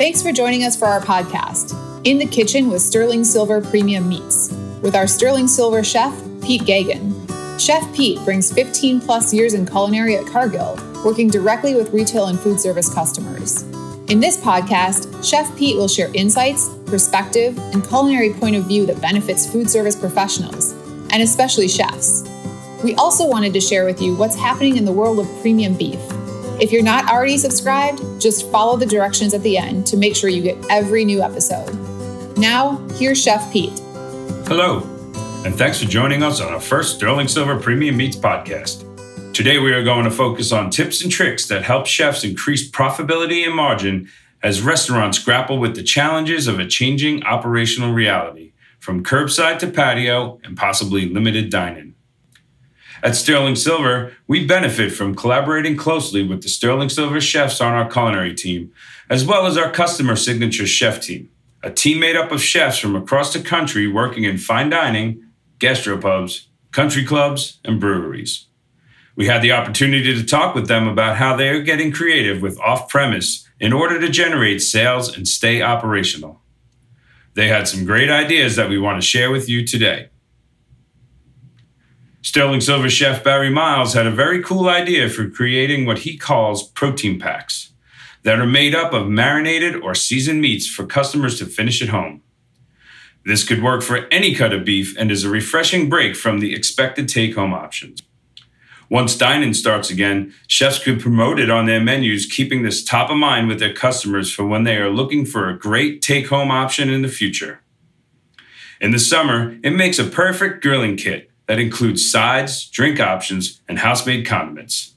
Thanks for joining us for our podcast, In the Kitchen with Sterling Silver Premium Meats, with our Sterling Silver chef, Pete Gagan. Chef Pete brings 15 plus years in culinary at Cargill, working directly with retail and food service customers. In this podcast, Chef Pete will share insights, perspective, and culinary point of view that benefits food service professionals, and especially chefs. We also wanted to share with you what's happening in the world of premium beef. If you're not already subscribed, just follow the directions at the end to make sure you get every new episode. Now, here's Chef Pete. Hello, and thanks for joining us on our first Sterling Silver Premium Meats podcast. Today, we are going to focus on tips and tricks that help chefs increase profitability and margin as restaurants grapple with the challenges of a changing operational reality, from curbside to patio and possibly limited dining. At Sterling Silver, we benefit from collaborating closely with the Sterling Silver chefs on our culinary team, as well as our customer signature chef team, a team made up of chefs from across the country working in fine dining, gastropubs, country clubs, and breweries. We had the opportunity to talk with them about how they are getting creative with off premise in order to generate sales and stay operational. They had some great ideas that we want to share with you today. Sterling Silver chef Barry Miles had a very cool idea for creating what he calls protein packs that are made up of marinated or seasoned meats for customers to finish at home. This could work for any cut of beef and is a refreshing break from the expected take home options. Once dining starts again, chefs could promote it on their menus, keeping this top of mind with their customers for when they are looking for a great take home option in the future. In the summer, it makes a perfect grilling kit that includes sides, drink options, and house made condiments.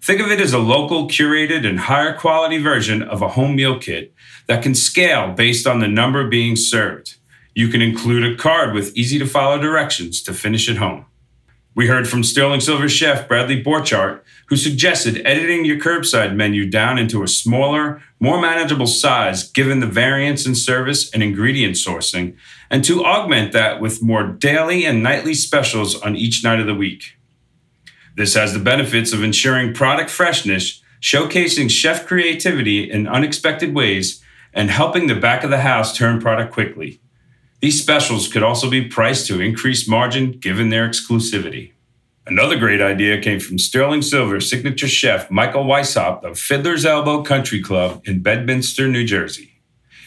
Think of it as a local, curated, and higher quality version of a home meal kit that can scale based on the number being served. You can include a card with easy to follow directions to finish at home. We heard from Sterling Silver chef Bradley Borchardt, who suggested editing your curbside menu down into a smaller, more manageable size given the variance in service and ingredient sourcing, and to augment that with more daily and nightly specials on each night of the week. This has the benefits of ensuring product freshness, showcasing chef creativity in unexpected ways, and helping the back of the house turn product quickly. These specials could also be priced to increase margin given their exclusivity. Another great idea came from Sterling Silver signature chef Michael Weishaupt of Fiddler's Elbow Country Club in Bedminster, New Jersey.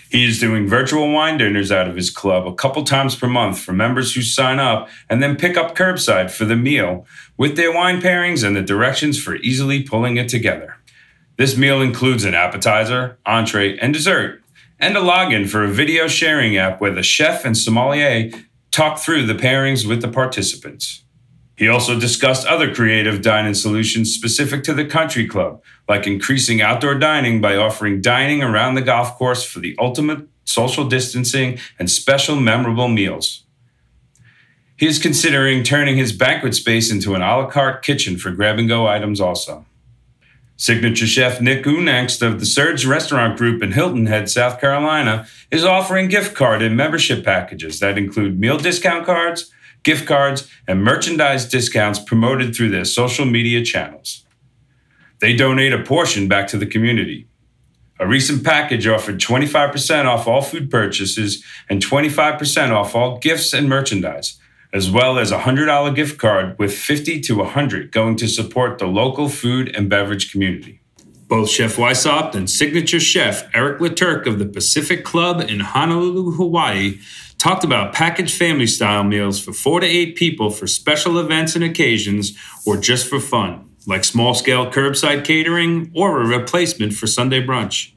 He is doing virtual wine dinners out of his club a couple times per month for members who sign up and then pick up curbside for the meal with their wine pairings and the directions for easily pulling it together. This meal includes an appetizer, entree, and dessert, and a login for a video sharing app where the chef and sommelier talk through the pairings with the participants. He also discussed other creative dining solutions specific to the country club, like increasing outdoor dining by offering dining around the golf course for the ultimate social distancing and special memorable meals. He is considering turning his banquet space into an a la carte kitchen for grab and go items also. Signature chef Nick Unangst of the Surge Restaurant Group in Hilton Head, South Carolina, is offering gift card and membership packages that include meal discount cards, gift cards, and merchandise discounts promoted through their social media channels. They donate a portion back to the community. A recent package offered 25% off all food purchases and 25% off all gifts and merchandise, as well as a $100 gift card with 50 to 100 going to support the local food and beverage community. Both Chef Weishaupt and signature chef Eric Laturk of the Pacific Club in Honolulu, Hawaii, talked about packaged family style meals for four to eight people for special events and occasions or just for fun, like small scale curbside catering or a replacement for Sunday brunch.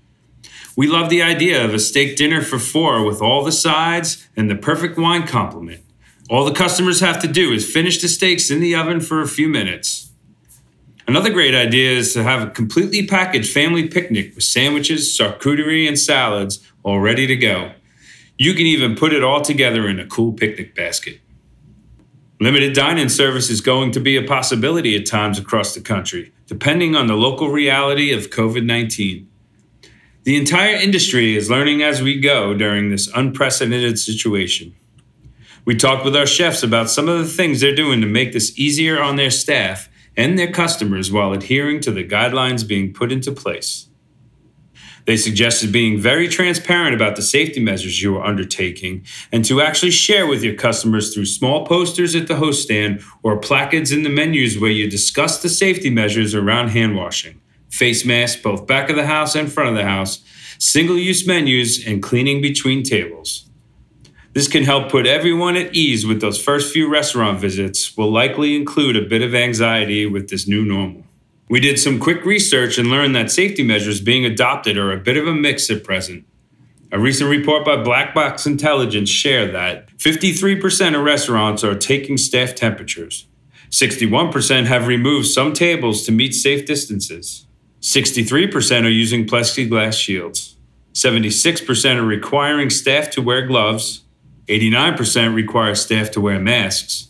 We love the idea of a steak dinner for four with all the sides and the perfect wine complement. All the customers have to do is finish the steaks in the oven for a few minutes. Another great idea is to have a completely packaged family picnic with sandwiches, charcuterie, and salads all ready to go. You can even put it all together in a cool picnic basket. Limited dining service is going to be a possibility at times across the country, depending on the local reality of COVID 19. The entire industry is learning as we go during this unprecedented situation. We talked with our chefs about some of the things they're doing to make this easier on their staff and their customers while adhering to the guidelines being put into place. They suggested being very transparent about the safety measures you are undertaking and to actually share with your customers through small posters at the host stand or placards in the menus where you discuss the safety measures around hand washing, face masks both back of the house and front of the house, single use menus, and cleaning between tables. This can help put everyone at ease with those first few restaurant visits, will likely include a bit of anxiety with this new normal. We did some quick research and learned that safety measures being adopted are a bit of a mix at present. A recent report by Black Box Intelligence shared that 53% of restaurants are taking staff temperatures. 61% have removed some tables to meet safe distances. 63% are using plexiglass shields. 76% are requiring staff to wear gloves. 89% require staff to wear masks.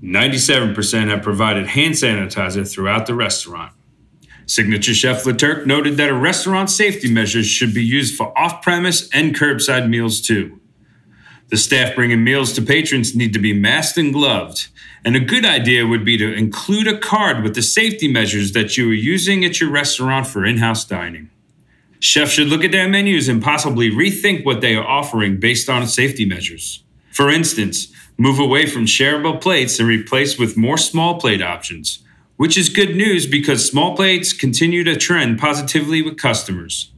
97% have provided hand sanitizer throughout the restaurant. Signature Chef LeTurk noted that a restaurant safety measures should be used for off premise and curbside meals too. The staff bringing meals to patrons need to be masked and gloved, and a good idea would be to include a card with the safety measures that you are using at your restaurant for in house dining. Chefs should look at their menus and possibly rethink what they are offering based on safety measures. For instance, move away from shareable plates and replace with more small plate options which is good news because small plates continue to trend positively with customers.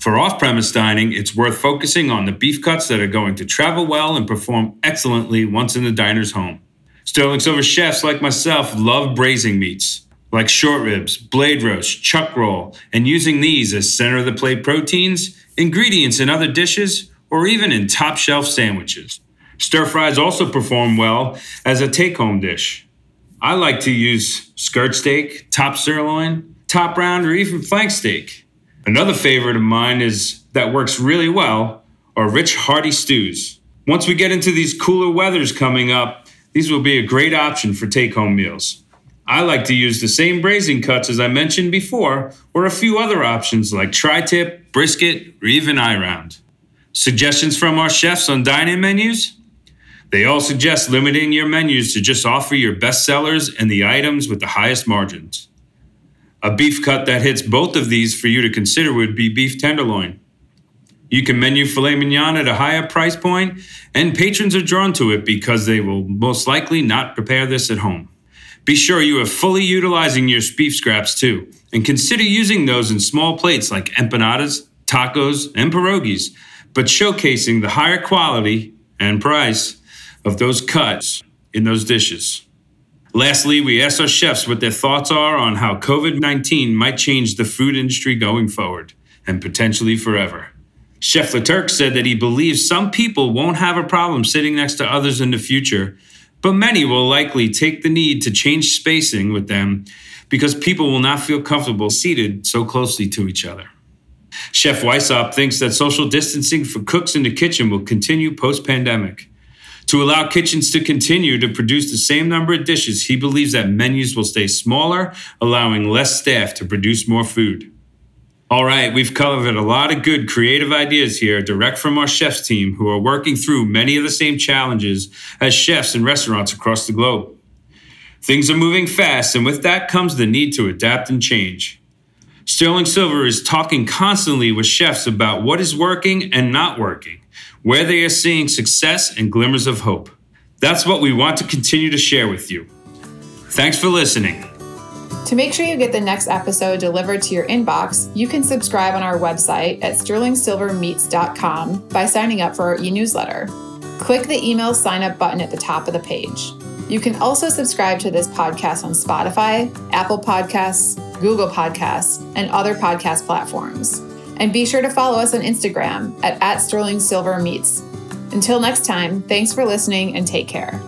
For off premise dining, it's worth focusing on the beef cuts that are going to travel well and perform excellently once in the diner's home. Sterling Silver chefs like myself love braising meats, like short ribs, blade roast, chuck roll, and using these as center of the plate proteins, ingredients in other dishes, or even in top shelf sandwiches. Stir fries also perform well as a take home dish. I like to use skirt steak, top sirloin, top round, or even flank steak. Another favorite of mine is that works really well are rich, hearty stews. Once we get into these cooler weathers coming up, these will be a great option for take home meals. I like to use the same braising cuts as I mentioned before, or a few other options like tri tip, brisket, or even eye round. Suggestions from our chefs on dine in menus? They all suggest limiting your menus to just offer your best sellers and the items with the highest margins. A beef cut that hits both of these for you to consider would be beef tenderloin. You can menu filet mignon at a higher price point, and patrons are drawn to it because they will most likely not prepare this at home. Be sure you are fully utilizing your beef scraps too, and consider using those in small plates like empanadas, tacos, and pierogies, but showcasing the higher quality and price of those cuts in those dishes. Lastly, we asked our chefs what their thoughts are on how COVID 19 might change the food industry going forward and potentially forever. Chef LeTurk said that he believes some people won't have a problem sitting next to others in the future, but many will likely take the need to change spacing with them because people will not feel comfortable seated so closely to each other. Chef Weishaupt thinks that social distancing for cooks in the kitchen will continue post pandemic. To allow kitchens to continue to produce the same number of dishes, he believes that menus will stay smaller, allowing less staff to produce more food. All right, we've covered a lot of good creative ideas here, direct from our chefs team, who are working through many of the same challenges as chefs in restaurants across the globe. Things are moving fast, and with that comes the need to adapt and change. Sterling Silver is talking constantly with chefs about what is working and not working where they are seeing success and glimmers of hope. That's what we want to continue to share with you. Thanks for listening. To make sure you get the next episode delivered to your inbox, you can subscribe on our website at sterlingsilvermeats.com by signing up for our e newsletter. Click the email sign up button at the top of the page. You can also subscribe to this podcast on Spotify, Apple Podcasts, Google Podcasts, and other podcast platforms. And be sure to follow us on Instagram at, at Sterling Silver Meats. Until next time, thanks for listening and take care.